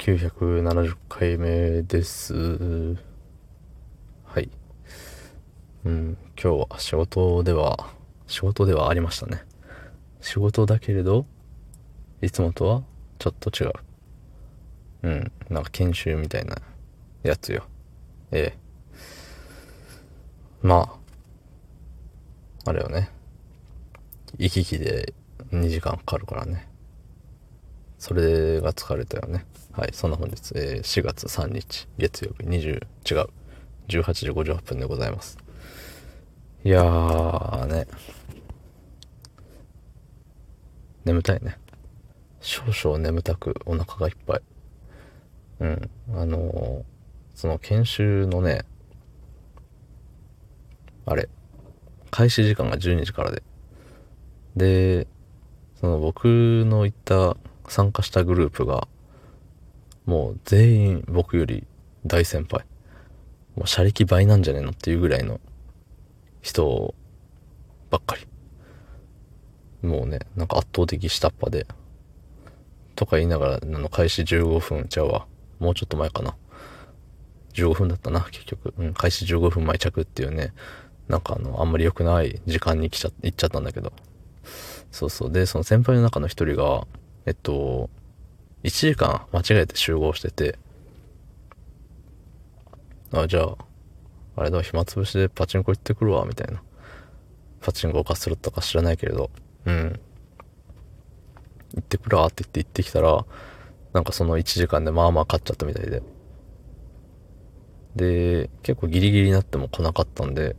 970回目です。はい。うん、今日は仕事では、仕事ではありましたね。仕事だけれど、いつもとはちょっと違う。うん、なんか研修みたいなやつよ。ええ。まあ、あれよね。行き来で2時間かかるからね。それが疲れたよね。はい、そんな本日、えー4月3日、月曜日20、違う、18時58分でございます。いやーね、眠たいね。少々眠たくお腹がいっぱい。うん、あのーその研修のね、あれ、開始時間が12時からで。で、その僕の行った参加したグループが、もう全員僕より大先輩。もう車力倍なんじゃねえのっていうぐらいの人ばっかり。もうね、なんか圧倒的下っ端で。とか言いながら、あの、開始15分ちゃうわ。もうちょっと前かな。15分だったな、結局。うん、開始15分前着っていうね、なんかあの、あんまり良くない時間に来ちゃ、行っちゃったんだけど。そうそう。で、その先輩の中の一人が、えっと、1時間間違えて集合してて、あ、じゃあ、あれだ、暇つぶしでパチンコ行ってくるわ、みたいな。パチンコかするとか知らないけれど、うん。行ってくるわって言って行ってきたら、なんかその1時間でまあまあ勝っちゃったみたいで。で、結構ギリギリになっても来なかったんで、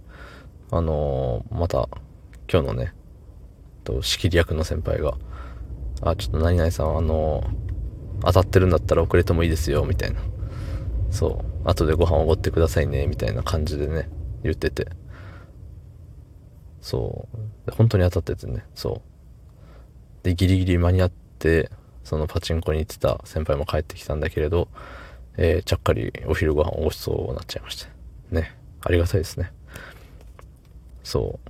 あのーまた、今日のね、と仕切り役の先輩が、あ、ちょっと何々さん、あの当たってるんだったら遅れてもいいですよ、みたいな。そう。後でご飯おごってくださいね、みたいな感じでね、言ってて。そう。本当に当たっててね、そう。で、ギリギリ間に合って、そのパチンコに行ってた先輩も帰ってきたんだけれど、えーちゃっかりお昼ご飯をごちそうになっちゃいまして。ね。ありがたいですね。そう。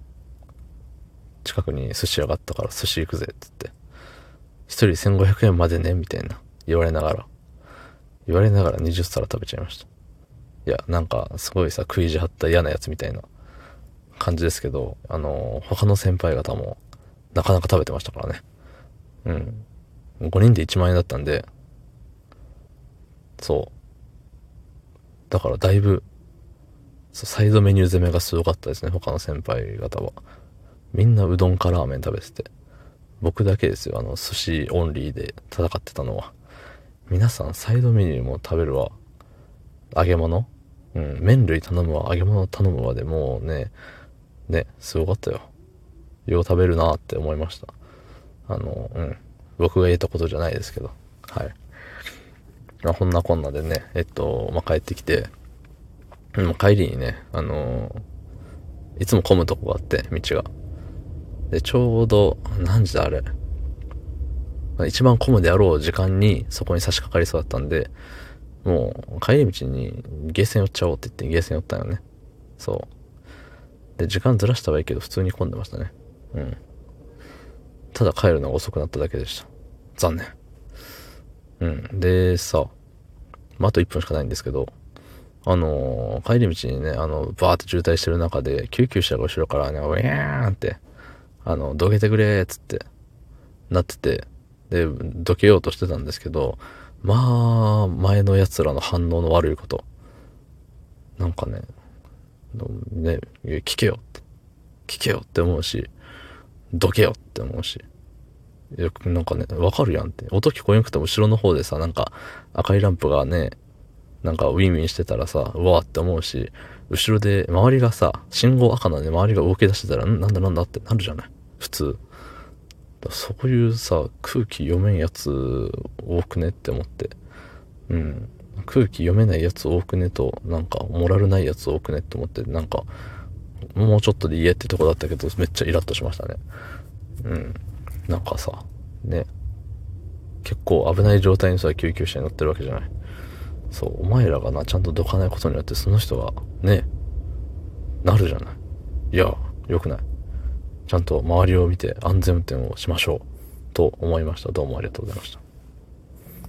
近くに寿司屋があったから寿司行くぜ、って言って。一人1500円までね、みたいな。言われながら。言われながら20皿食べちゃいました。いや、なんか、すごいさ、食い意地張った嫌なやつみたいな感じですけど、あの、他の先輩方も、なかなか食べてましたからね。うん。5人で1万円だったんで、そう。だからだいぶ、サイドメニュー攻めがすごかったですね、他の先輩方は。みんなうどんかラーメン食べてて。僕だけですよ、あの、寿司オンリーで戦ってたのは。皆さんサイドメニューも食べるわ。揚げ物？うん、麺類頼むわ、揚げ物頼むわでもうね、ね、すごかったよ。よう食べるなって思いました。あの、うん。僕が言えたことじゃないですけど。はい。まあ、こんなこんなでね、えっと、まあ、帰ってきて、うん、帰りにね、あのいつも混むとこがあって、道が。で、ちょうど、何時だあれ。一番混むであろう時間にそこに差し掛かりそうだったんで、もう帰り道にゲーセン寄っちゃおうって言ってゲーセン寄ったよね。そう。で、時間ずらしたはいいけど普通に混んでましたね。うん。ただ帰るのが遅くなっただけでした。残念。うん。で、さ、まあ、あと1分しかないんですけど、あのー帰り道にね、あの、バーって渋滞してる中で、救急車が後ろからね、ウィーンって、あの、どけてくれーっつって、なってて、で、どけようとしてたんですけど、まあ、前の奴らの反応の悪いこと。なんかね、ね、聞けよって。聞けよって思うし、どけよって思うし。よくなんかね、わかるやんって。音聞こえなくても後ろの方でさ、なんか赤いランプがね、なんかウィンウィンしてたらさ、うわーって思うし、後ろで周りがさ、信号赤なんで周りが動き出してたら、なんだなんだってなるじゃない？普通。そういうさ、空気読めんやつ多くねって思って。うん。空気読めないやつ多くねと、なんか、モラルないやつ多くねって思って、なんか、もうちょっとで言えってとこだったけど、めっちゃイラッとしましたね。うん。なんかさ、ね。結構危ない状態にさ、救急車に乗ってるわけじゃない？そう、お前らがな、ちゃんとどかないことによって、その人が、ね、なるじゃない。いや、よくない。ちゃんと周りを見て安全運転をしましょう。と思いました。どうもありがとうございました。